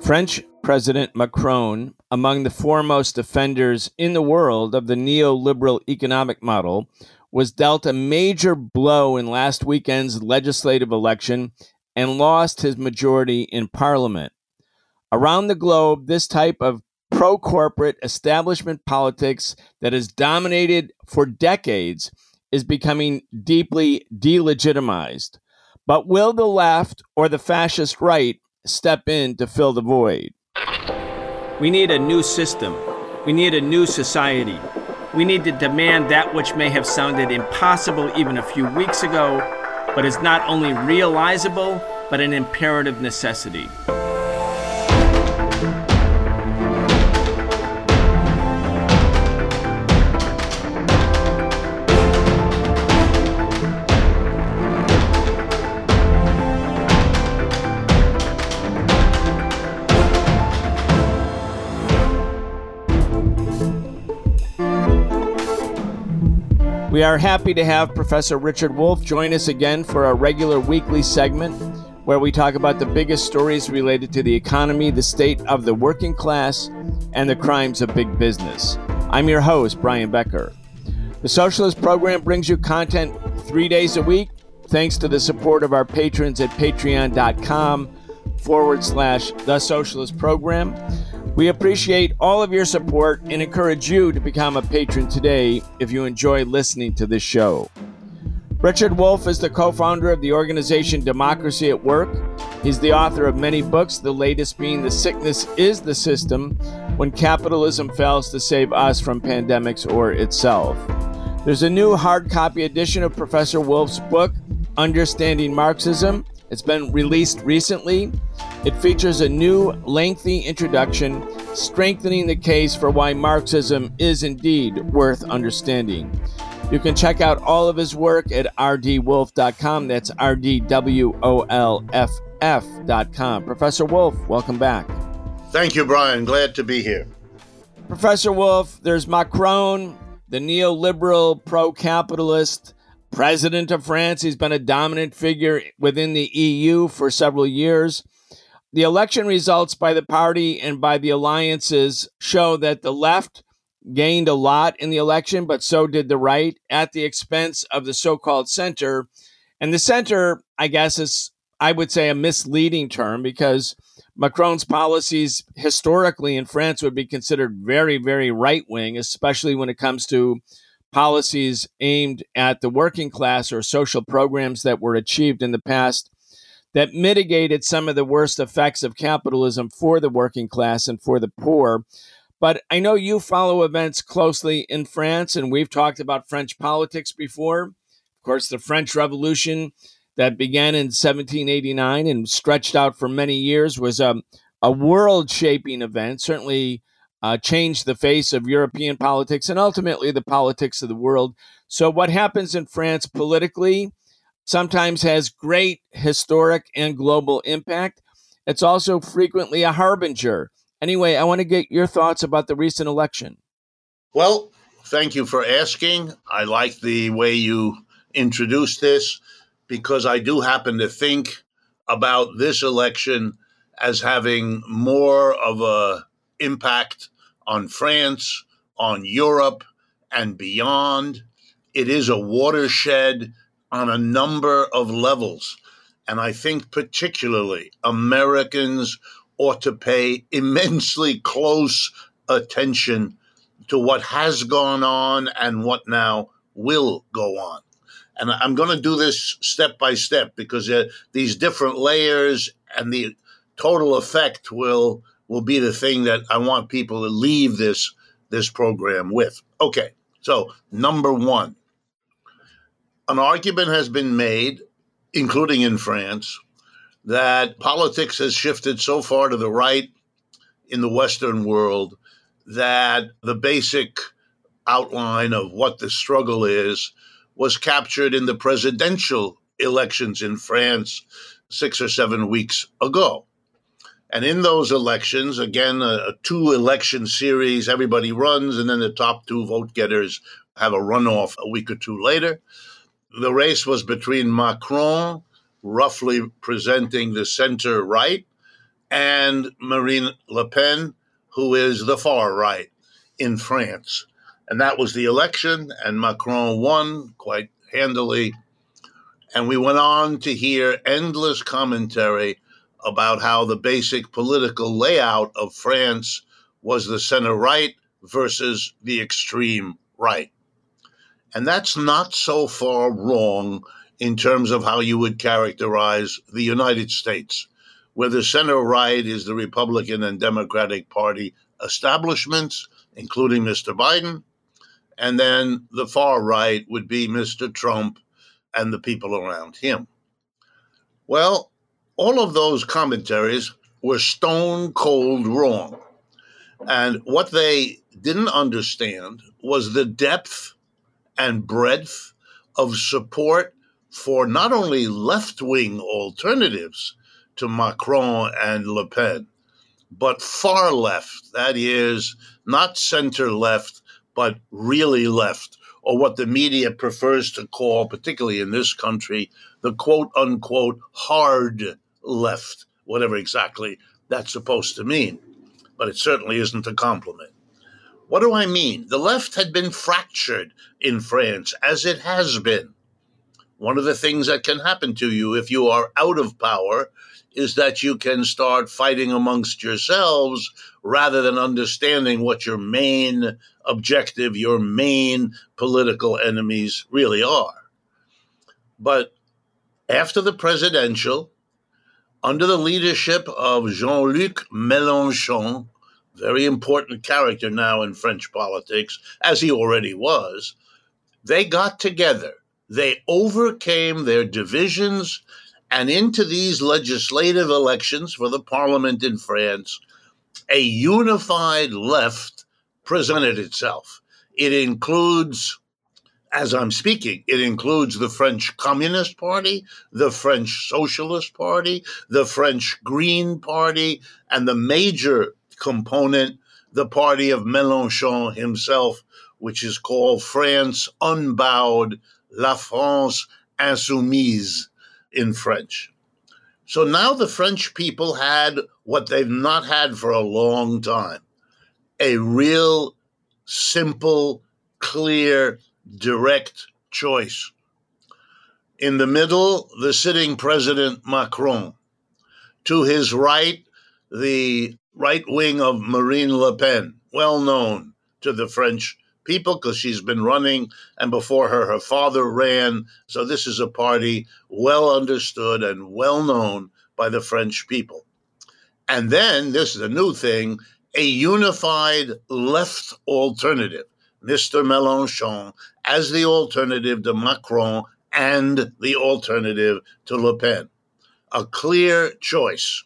French President Macron, among the foremost defenders in the world of the neoliberal economic model, was dealt a major blow in last weekend's legislative election and lost his majority in parliament. Around the globe, this type of pro corporate establishment politics that has dominated for decades is becoming deeply delegitimized. But will the left or the fascist right step in to fill the void? We need a new system. We need a new society. We need to demand that which may have sounded impossible even a few weeks ago, but is not only realizable, but an imperative necessity. We are happy to have Professor Richard Wolff join us again for our regular weekly segment where we talk about the biggest stories related to the economy, the state of the working class, and the crimes of big business. I'm your host, Brian Becker. The Socialist Program brings you content three days a week thanks to the support of our patrons at patreon.com forward slash the socialist program. We appreciate all of your support and encourage you to become a patron today if you enjoy listening to this show. Richard Wolff is the co founder of the organization Democracy at Work. He's the author of many books, the latest being The Sickness is the System When Capitalism Fails to Save Us from Pandemics or Itself. There's a new hard copy edition of Professor Wolff's book, Understanding Marxism. It's been released recently. It features a new, lengthy introduction strengthening the case for why Marxism is indeed worth understanding. You can check out all of his work at rdwolff.com. That's R D W O L F F.com. Professor Wolff, welcome back. Thank you, Brian. Glad to be here. Professor Wolff, there's Macron, the neoliberal pro capitalist president of France. He's been a dominant figure within the EU for several years. The election results by the party and by the alliances show that the left gained a lot in the election, but so did the right at the expense of the so called center. And the center, I guess, is, I would say, a misleading term because Macron's policies historically in France would be considered very, very right wing, especially when it comes to policies aimed at the working class or social programs that were achieved in the past that mitigated some of the worst effects of capitalism for the working class and for the poor. But I know you follow events closely in France, and we've talked about French politics before. Of course, the French Revolution that began in 1789 and stretched out for many years was um, a, a world shaping event, certainly uh, changed the face of European politics and ultimately the politics of the world. So, what happens in France politically? sometimes has great historic and global impact. It's also frequently a harbinger. Anyway, I want to get your thoughts about the recent election. Well, thank you for asking. I like the way you introduced this because I do happen to think about this election as having more of a impact on France, on Europe, and beyond. It is a watershed on a number of levels. And I think particularly Americans ought to pay immensely close attention to what has gone on and what now will go on. And I'm going to do this step by step because uh, these different layers and the total effect will will be the thing that I want people to leave this this program with. Okay. So, number 1, an argument has been made, including in France, that politics has shifted so far to the right in the Western world that the basic outline of what the struggle is was captured in the presidential elections in France six or seven weeks ago. And in those elections, again, a, a two election series, everybody runs, and then the top two vote getters have a runoff a week or two later the race was between Macron, roughly presenting the center right, and Marine Le Pen, who is the far right in France. And that was the election, and Macron won quite handily. And we went on to hear endless commentary about how the basic political layout of France was the center right versus the extreme right. And that's not so far wrong in terms of how you would characterize the United States, where the center right is the Republican and Democratic Party establishments, including Mr. Biden, and then the far right would be Mr. Trump and the people around him. Well, all of those commentaries were stone cold wrong. And what they didn't understand was the depth and breadth of support for not only left wing alternatives to Macron and Le Pen, but far left, that is, not center left, but really left, or what the media prefers to call, particularly in this country, the quote unquote hard left, whatever exactly that's supposed to mean. But it certainly isn't a compliment. What do I mean? The left had been fractured in France, as it has been. One of the things that can happen to you if you are out of power is that you can start fighting amongst yourselves rather than understanding what your main objective, your main political enemies really are. But after the presidential, under the leadership of Jean Luc Mélenchon, very important character now in French politics, as he already was, they got together. They overcame their divisions, and into these legislative elections for the parliament in France, a unified left presented itself. It includes as I'm speaking, it includes the French Communist Party, the French Socialist Party, the French Green Party, and the major component, the party of Mélenchon himself, which is called France Unbowed, La France Insoumise in French. So now the French people had what they've not had for a long time a real, simple, clear, direct choice. In the middle, the sitting president Macron. To his right, the right wing of Marine Le Pen, well known to the French people because she's been running, and before her, her father ran. So this is a party well understood and well known by the French people. And then, this is a new thing a unified left alternative. Mr. Mélenchon as the alternative to Macron and the alternative to Le Pen. A clear choice.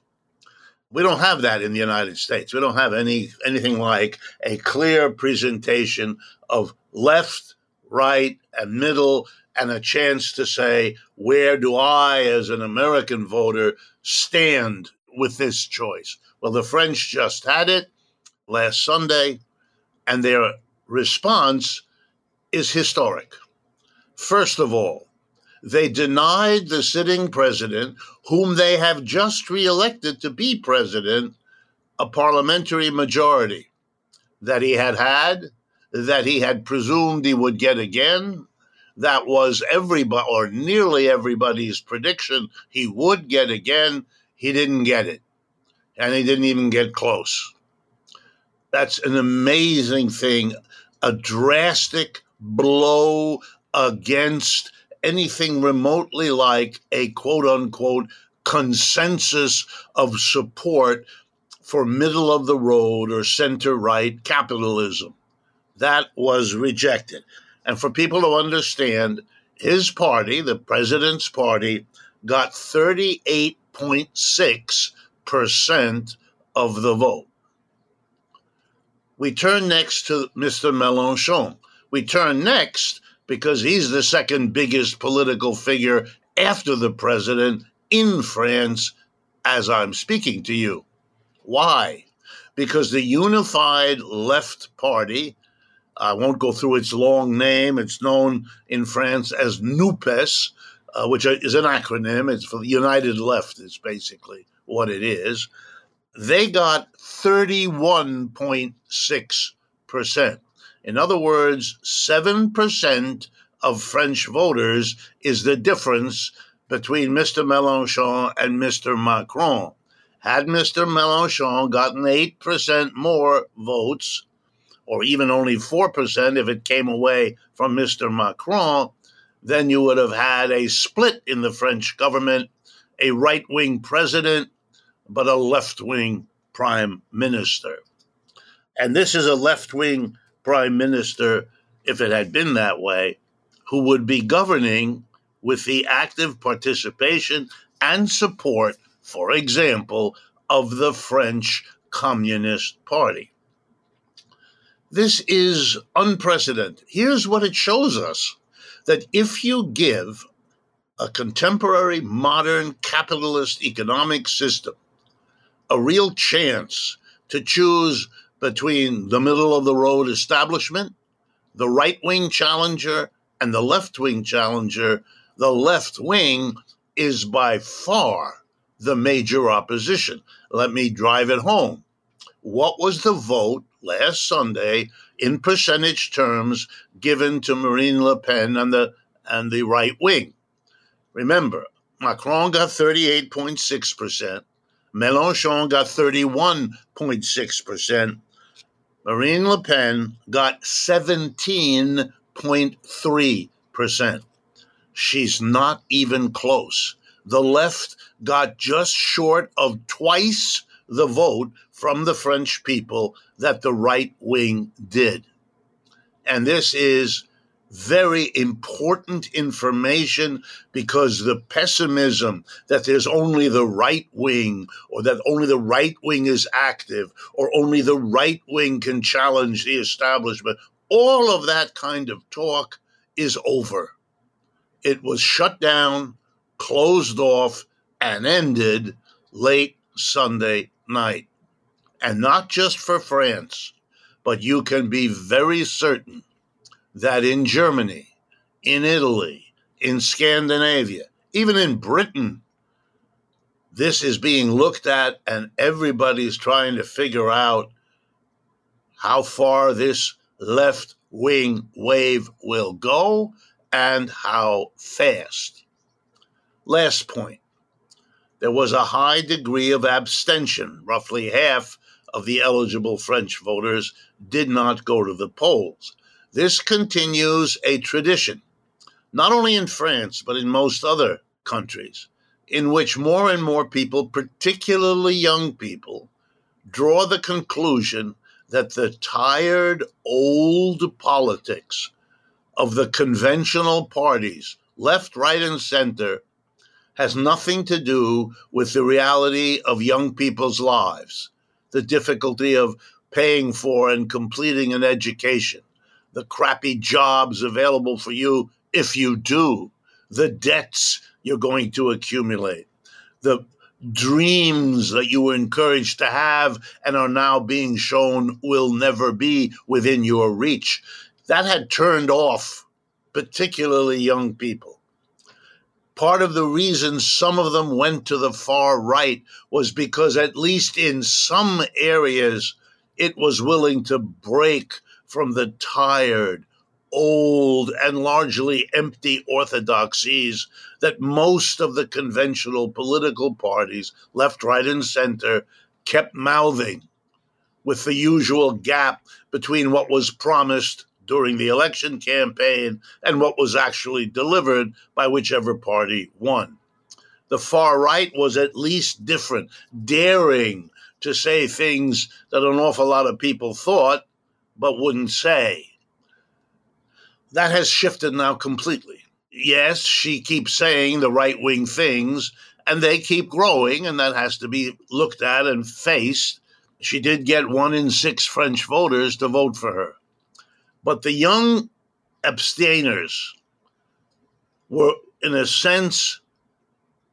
We don't have that in the United States. We don't have any anything like a clear presentation of left, right, and middle, and a chance to say, where do I, as an American voter, stand with this choice? Well, the French just had it last Sunday, and their response is historic. First of all, they denied the sitting president, whom they have just reelected to be president, a parliamentary majority that he had had, that he had presumed he would get again. That was everybody, or nearly everybody's prediction. He would get again. He didn't get it. And he didn't even get close. That's an amazing thing, a drastic blow against anything remotely like a quote unquote consensus of support for middle of the road or center right capitalism. That was rejected. And for people to understand, his party, the president's party, got 38.6% of the vote. We turn next to Mr. Mélenchon. We turn next because he's the second biggest political figure after the president in France as I'm speaking to you. Why? Because the unified left party, I won't go through its long name, it's known in France as NUPES, uh, which is an acronym. It's for United Left, is basically what it is. They got 31.6%. In other words, 7% of French voters is the difference between Mr. Mélenchon and Mr. Macron. Had Mr. Mélenchon gotten 8% more votes, or even only 4% if it came away from Mr. Macron, then you would have had a split in the French government, a right wing president, but a left wing prime minister. And this is a left wing prime minister, if it had been that way, who would be governing with the active participation and support, for example, of the French Communist Party. This is unprecedented. Here's what it shows us that if you give a contemporary, modern, capitalist economic system a real chance to choose between the middle of the road establishment, the right wing challenger, and the left wing challenger, the left wing is by far the major opposition. Let me drive it home. What was the vote last Sunday in percentage terms given to Marine Le Pen and the and the right wing? Remember, Macron got 38.6%, Mélenchon got 31.6%, Marine Le Pen got 17.3%. She's not even close. The left got just short of twice the vote from the French people that the right wing did. And this is very important information because the pessimism that there's only the right wing or that only the right wing is active or only the right wing can challenge the establishment, all of that kind of talk is over. It was shut down, closed off, and ended late Sunday night. And not just for France, but you can be very certain that in Germany, in Italy, in Scandinavia, even in Britain, this is being looked at, and everybody's trying to figure out how far this left wing wave will go and how fast. Last point there was a high degree of abstention. Roughly half of the eligible French voters did not go to the polls. This continues a tradition, not only in France, but in most other countries, in which more and more people, particularly young people, draw the conclusion that the tired old politics of the conventional parties, left, right, and center, has nothing to do with the reality of young people's lives, the difficulty of paying for and completing an education, the crappy jobs available for you if you do, the debts you're going to accumulate, the dreams that you were encouraged to have and are now being shown will never be within your reach. That had turned off particularly young people. Part of the reason some of them went to the far right was because, at least in some areas, it was willing to break from the tired, old, and largely empty orthodoxies that most of the conventional political parties, left, right, and center, kept mouthing, with the usual gap between what was promised during the election campaign and what was actually delivered by whichever party won. The far right was at least different, daring to say things that an awful lot of people thought but wouldn't say. That has shifted now completely. Yes, she keeps saying the right wing things, and they keep growing, and that has to be looked at and faced. She did get one in six French voters to vote for her. But the young abstainers were, in a sense,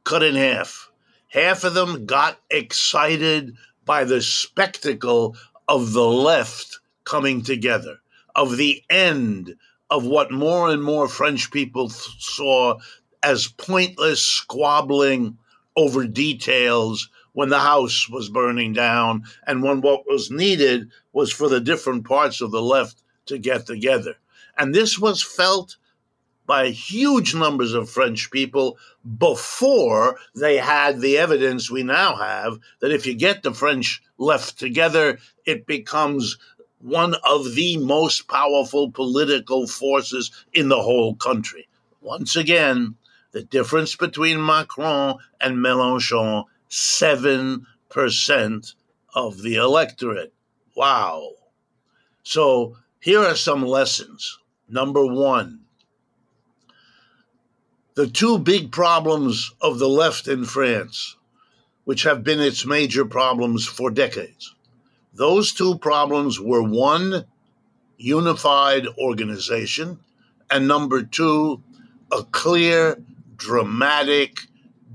cut in half. Half of them got excited by the spectacle of the left coming together, of the end of what more and more French people th- saw as pointless squabbling over details when the house was burning down and when what was needed was for the different parts of the left to get together. And this was felt by huge numbers of French people before they had the evidence we now have that if you get the French left together, it becomes one of the most powerful political forces in the whole country. Once again, the difference between Macron and Mélenchon 7% of the electorate. Wow. So here are some lessons. Number one, the two big problems of the left in France, which have been its major problems for decades, those two problems were one, unified organization, and number two, a clear, dramatic,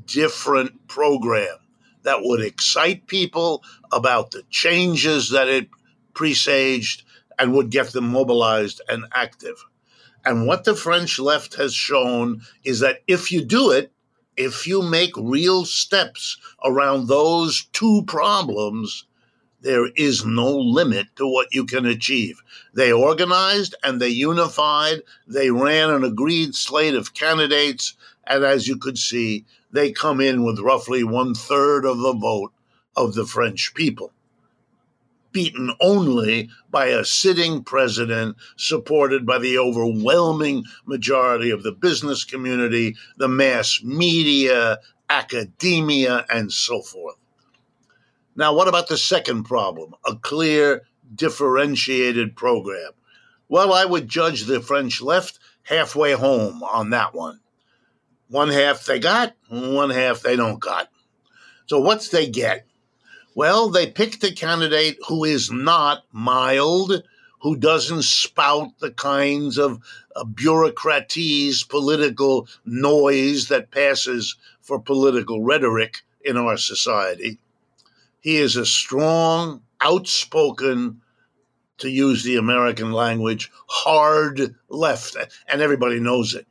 different program that would excite people about the changes that it presaged and would get them mobilized and active. And what the French left has shown is that if you do it, if you make real steps around those two problems, there is no limit to what you can achieve. They organized and they unified. They ran an agreed slate of candidates. And as you could see, they come in with roughly one third of the vote of the French people beaten only by a sitting president supported by the overwhelming majority of the business community, the mass media, academia, and so forth. Now, what about the second problem? A clear, differentiated program. Well, I would judge the French left halfway home on that one. One half they got, one half they don't got. So, what's they get? Well, they picked a candidate who is not mild, who doesn't spout the kinds of uh, bureaucraties, political noise that passes for political rhetoric in our society. He is a strong, outspoken, to use the American language, hard left, and everybody knows it.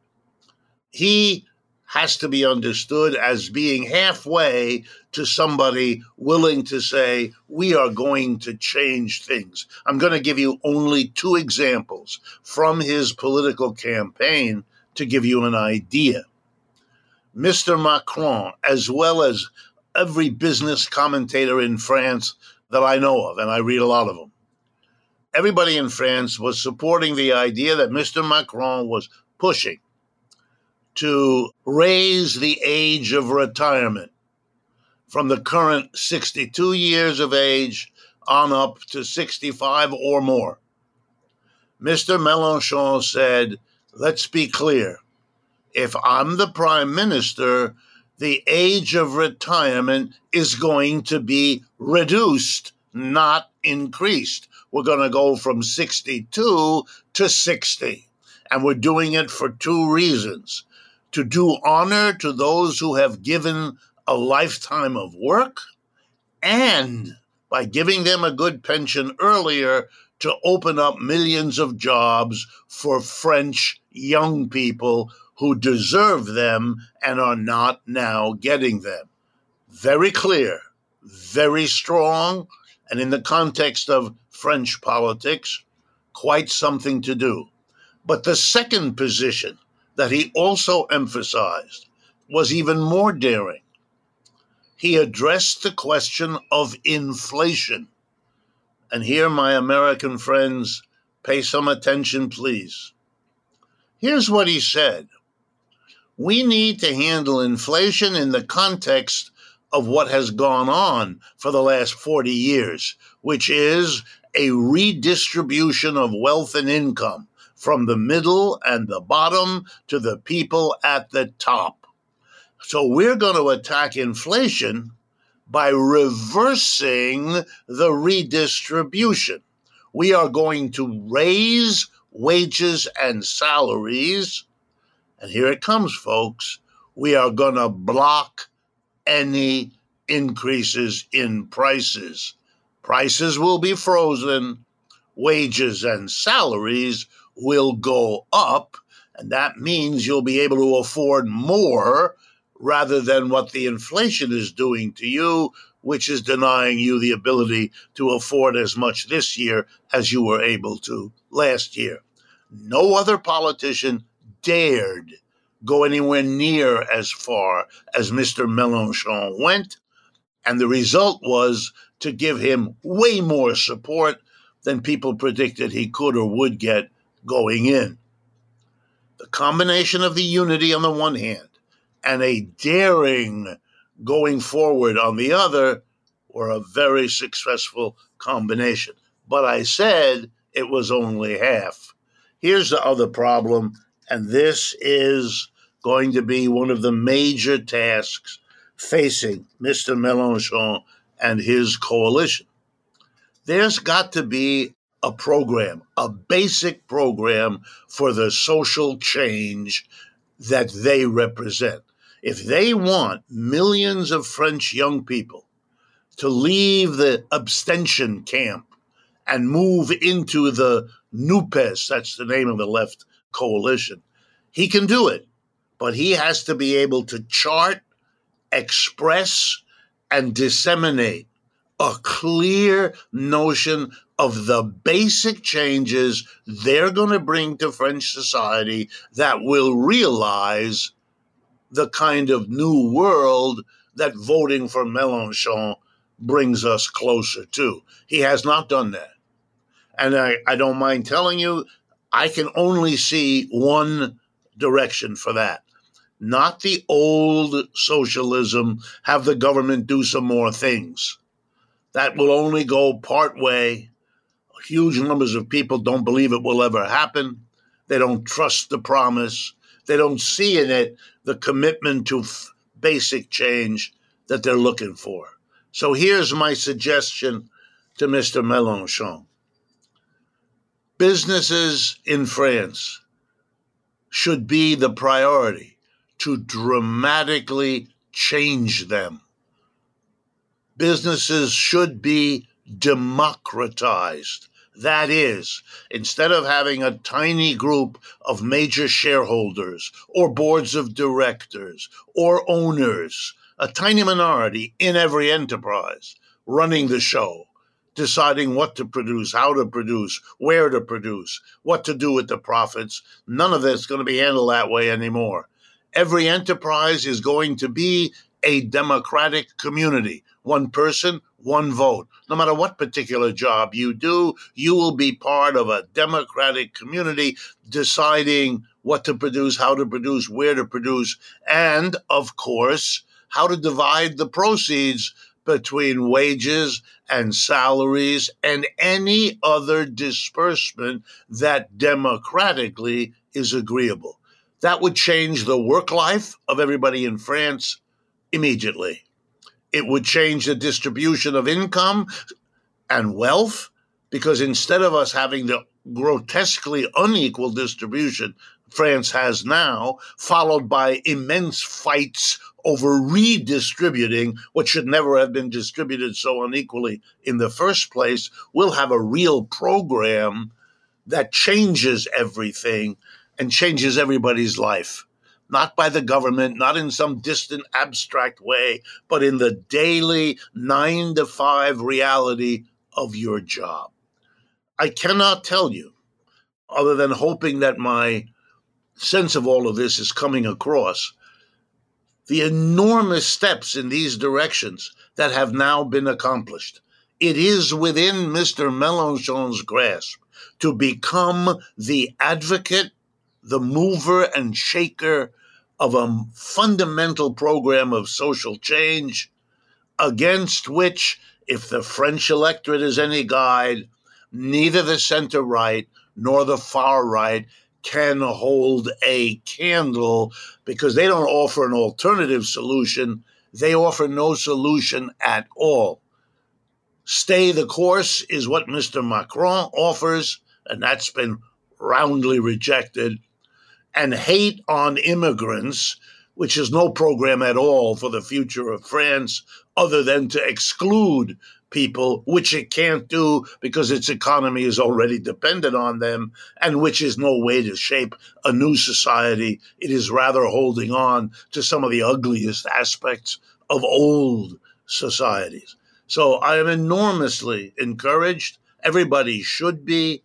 He has to be understood as being halfway to somebody willing to say, we are going to change things. I'm going to give you only two examples from his political campaign to give you an idea. Mr. Macron, as well as every business commentator in France that I know of, and I read a lot of them, everybody in France was supporting the idea that Mr. Macron was pushing to raise the age of retirement from the current 62 years of age on up to 65 or more. Mr. Mélenchon said, let's be clear. If I'm the prime minister, the age of retirement is going to be reduced, not increased. We're going to go from 62 to 60. And we're doing it for two reasons to do honor to those who have given a lifetime of work and by giving them a good pension earlier to open up millions of jobs for French young people who deserve them and are not now getting them. Very clear, very strong, and in the context of French politics, quite something to do. But the second position that he also emphasized was even more daring. He addressed the question of inflation. And here, my American friends, pay some attention, please. Here's what he said We need to handle inflation in the context of what has gone on for the last 40 years, which is a redistribution of wealth and income from the middle and the bottom to the people at the top. So we're going to attack inflation by reversing the redistribution. We are going to raise wages and salaries. And here it comes, folks. We are going to block any increases in prices. Prices will be frozen, wages and salaries will go up, and that means you'll be able to afford more rather than what the inflation is doing to you, which is denying you the ability to afford as much this year as you were able to last year. No other politician dared go anywhere near as far as Mr. Mélenchon went. And the result was to give him way more support than people predicted he could or would get going in. The combination of the unity on the one hand and a daring going forward on the other were a very successful combination. But I said it was only half. Here's the other problem, and this is going to be one of the major tasks facing Mr. Mélenchon and his coalition. There's got to be a program, a basic program for the social change that they represent. If they want millions of French young people to leave the abstention camp and move into the NUPES, that's the name of the left coalition, he can do it. But he has to be able to chart, express, and disseminate a clear notion of the basic changes they're going to bring to French society that will realize the kind of new world that voting for Mélenchon brings us closer to. He has not done that. And I, I don't mind telling you, I can only see one direction for that. Not the old socialism, have the government do some more things. That will only go part way huge numbers of people don't believe it will ever happen. They don't trust the promise. They don't see in it the commitment to f- basic change that they're looking for. So here's my suggestion to Mr. Mélenchon. Businesses in France should be the priority to dramatically change them. Businesses should be democratized. That is, instead of having a tiny group of major shareholders or boards of directors or owners, a tiny minority in every enterprise running the show, deciding what to produce, how to produce, where to produce, what to do with the profits, none of that's going to be handled that way anymore. Every enterprise is going to be a democratic community. One person, one vote. No matter what particular job you do, you will be part of a democratic community deciding what to produce, how to produce, where to produce, and of course, how to divide the proceeds between wages and salaries and any other disbursement that democratically is agreeable. That would change the work life of everybody in France immediately. It would change the distribution of income and wealth because instead of us having the grotesquely unequal distribution France has now, followed by immense fights over redistributing what should never have been distributed so unequally in the first place, we'll have a real program that changes everything and changes everybody's life not by the government, not in some distant abstract way, but in the daily nine to five reality of your job. I cannot tell you, other than hoping that my sense of all of this is coming across, the enormous steps in these directions that have now been accomplished. It is within Mr. Mélenchon's grasp to become the advocate, the mover and shaker of a fundamental program of social change against which, if the French electorate is any guide, neither the center right nor the far right can hold a candle because they don't offer an alternative solution. They offer no solution at all. Stay the course is what Mr. Macron offers, and that's been roundly rejected and hate on immigrants, which is no program at all for the future of France other than to exclude people, which it can't do because its economy is already dependent on them, and which is no way to shape a new society. It is rather holding on to some of the ugliest aspects of old societies. So I am enormously encouraged. Everybody should be.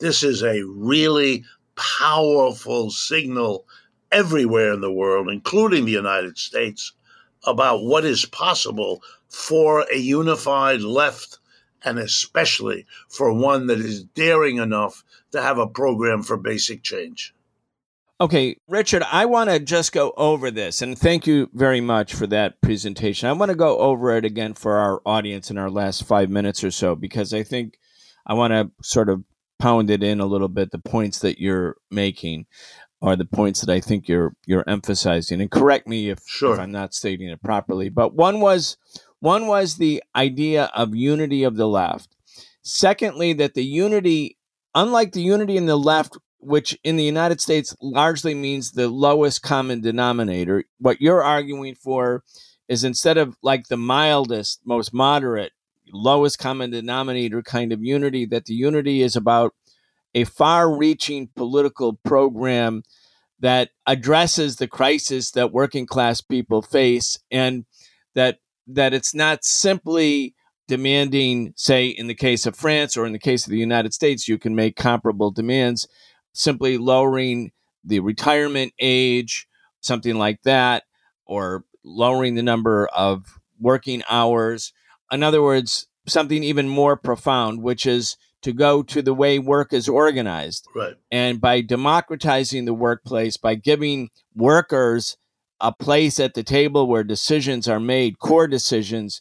This is a really powerful signal everywhere in the world, including the United States, about what is possible for a unified left and especially for one that is daring enough to have a program for basic change. Okay, Richard, I want to just go over this and thank you very much for that presentation. I want to go over it again for our audience in our last five minutes or so because I think I want to sort of pound it in a little bit the points that you're making are the points that I think you're you're emphasizing. And correct me if, sure. if I'm not stating it properly. But one was one was the idea of unity of the left. Secondly, that the unity, unlike the unity in the left, which in the United States largely means the lowest common denominator, what you're arguing for is instead of like the mildest, most moderate, lowest common denominator kind of unity, that the unity is about a far reaching political program that addresses the crisis that working class people face and that that it's not simply demanding say in the case of France or in the case of the United States you can make comparable demands simply lowering the retirement age something like that or lowering the number of working hours. In other words something even more profound which is to go to the way work is organized. Right. And by democratizing the workplace, by giving workers a place at the table where decisions are made, core decisions,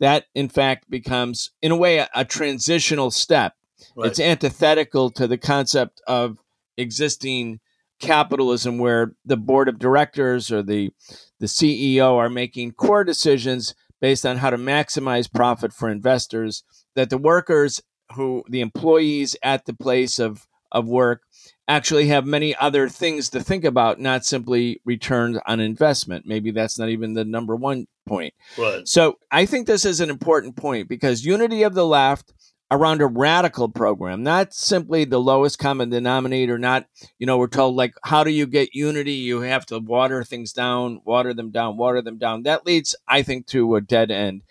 that in fact becomes, in a way, a, a transitional step. Right. It's antithetical to the concept of existing capitalism where the board of directors or the the CEO are making core decisions based on how to maximize profit for investors that the workers who the employees at the place of of work actually have many other things to think about, not simply return on investment. Maybe that's not even the number one point. Right. So I think this is an important point because unity of the left around a radical program, not simply the lowest common denominator, not, you know, we're told like, how do you get unity? You have to water things down, water them down, water them down. That leads, I think, to a dead end.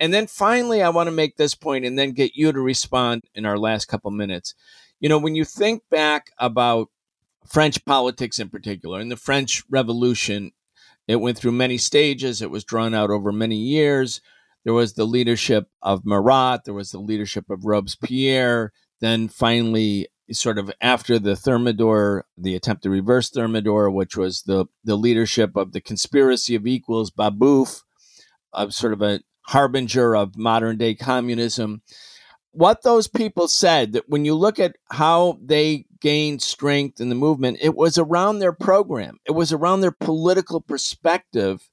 And then finally, I want to make this point and then get you to respond in our last couple minutes. You know, when you think back about French politics in particular, and the French Revolution, it went through many stages, it was drawn out over many years. There was the leadership of Marat, there was the leadership of Robespierre, then finally, sort of after the Thermidor, the attempt to reverse Thermidor, which was the, the leadership of the conspiracy of equals, Babeuf, of sort of a harbinger of modern day communism. What those people said that when you look at how they gained strength in the movement, it was around their program, it was around their political perspective,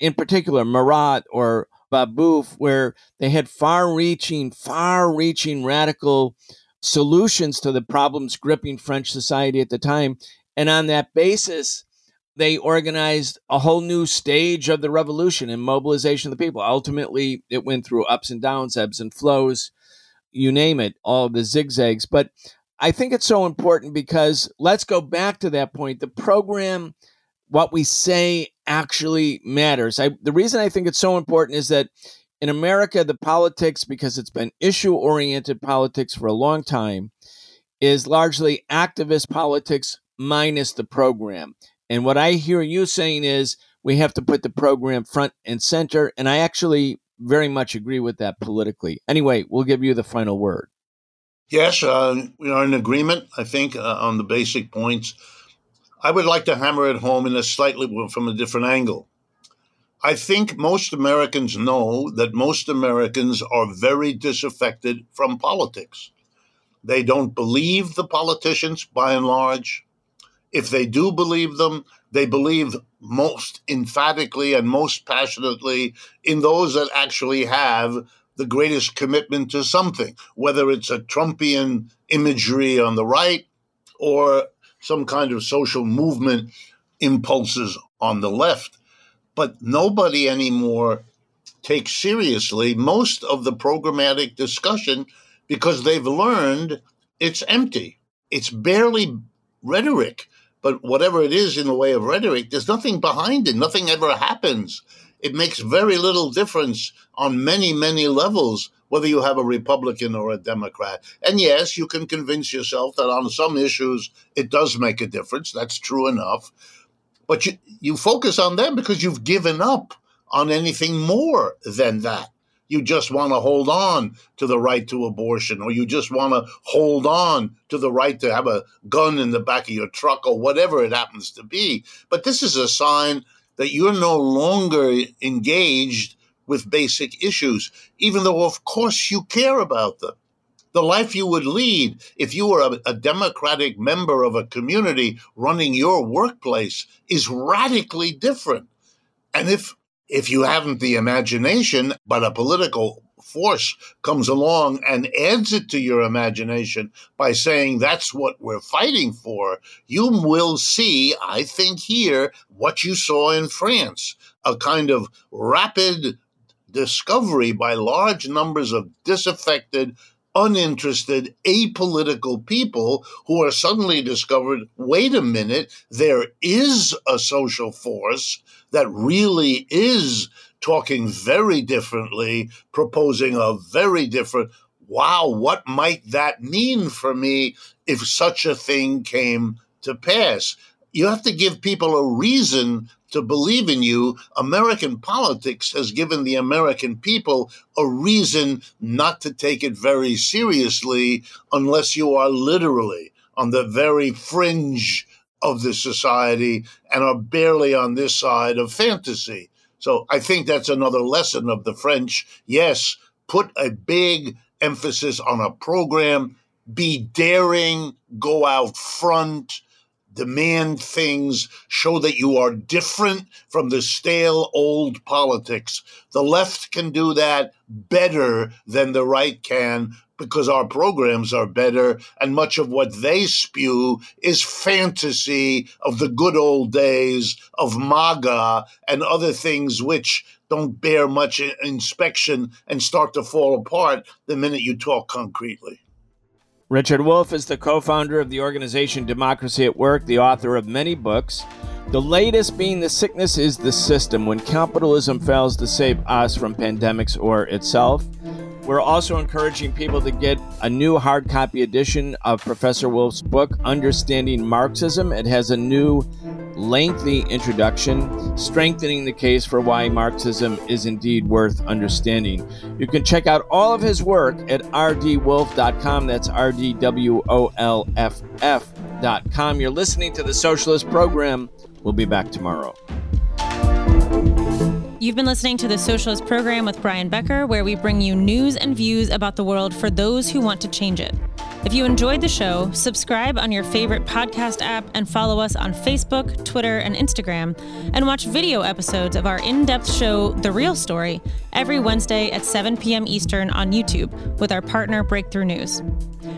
in particular, Marat or Babeuf, where they had far reaching, far reaching radical solutions to the problems gripping French society at the time. And on that basis, they organized a whole new stage of the revolution and mobilization of the people. Ultimately, it went through ups and downs, ebbs and flows, you name it, all the zigzags. But I think it's so important because let's go back to that point. The program, what we say actually matters. I, the reason I think it's so important is that in America, the politics, because it's been issue oriented politics for a long time, is largely activist politics minus the program. And what I hear you saying is we have to put the program front and center. And I actually very much agree with that politically. Anyway, we'll give you the final word. Yes, uh, we are in agreement, I think, uh, on the basic points. I would like to hammer it home in a slightly from a different angle. I think most Americans know that most Americans are very disaffected from politics. They don't believe the politicians by and large if they do believe them, they believe most emphatically and most passionately in those that actually have the greatest commitment to something, whether it's a Trumpian imagery on the right or some kind of social movement impulses on the left. But nobody anymore takes seriously most of the programmatic discussion because they've learned it's empty. It's barely rhetoric. But whatever it is in the way of rhetoric, there's nothing behind it. Nothing ever happens. it makes very little difference on many, many levels whether you have a Republican or a Democrat. And yes, you can convince yourself that on some issues it does make a difference. That's true enough. But you, you focus on them because you've given up on anything more than that. You just want to hold on to the right to abortion, or you just want to hold on to the right to have a gun in the back of your truck, or whatever it happens to be. But this is a sign that you're no longer engaged with basic issues, even though, of course, you care about them. The life you would lead if you were a, a, democratic member of a community running your workplace is radically different. And if if you haven't the imagination, but a political force comes along and adds it to your imagination by saying that's what we're fighting for, you will see, I think, here what you saw in France a kind of rapid discovery by large numbers of disaffected, uninterested, apolitical people who are suddenly discovered wait a minute, there is a social force that really is talking very differently, proposing a very different. Wow, what might that mean for me if such a thing came to pass? You have to give people a reason to believe in you. American politics has given the American people a reason not to take it very seriously unless you are literally on the very fringe of the society and are barely on this side of fantasy. So I think that's another lesson of the French. Yes, put a big emphasis on a program, be daring, go out front, demand things, show that you are different from the stale old politics. The left can do that better than the right can because our programs are better and much of what they spew is fantasy of the good old days of MAGA and other things which don't bear much inspection and start to fall apart the minute you talk concretely. Richard Wolff is the co founder of the organization Democracy at Work, the author of many books. The latest being The Sickness is the System When Capitalism Fails to Save Us from Pandemics or Itself. We're also encouraging people to get a new hard copy edition of Professor Wolff's book, Understanding Marxism. It has a new lengthy introduction, strengthening the case for why Marxism is indeed worth understanding. You can check out all of his work at rdwolff.com. That's R D W O L F F.com. You're listening to the Socialist Program. We'll be back tomorrow. You've been listening to the Socialist Program with Brian Becker, where we bring you news and views about the world for those who want to change it. If you enjoyed the show, subscribe on your favorite podcast app and follow us on Facebook, Twitter, and Instagram, and watch video episodes of our in depth show, The Real Story, every Wednesday at 7 p.m. Eastern on YouTube with our partner Breakthrough News.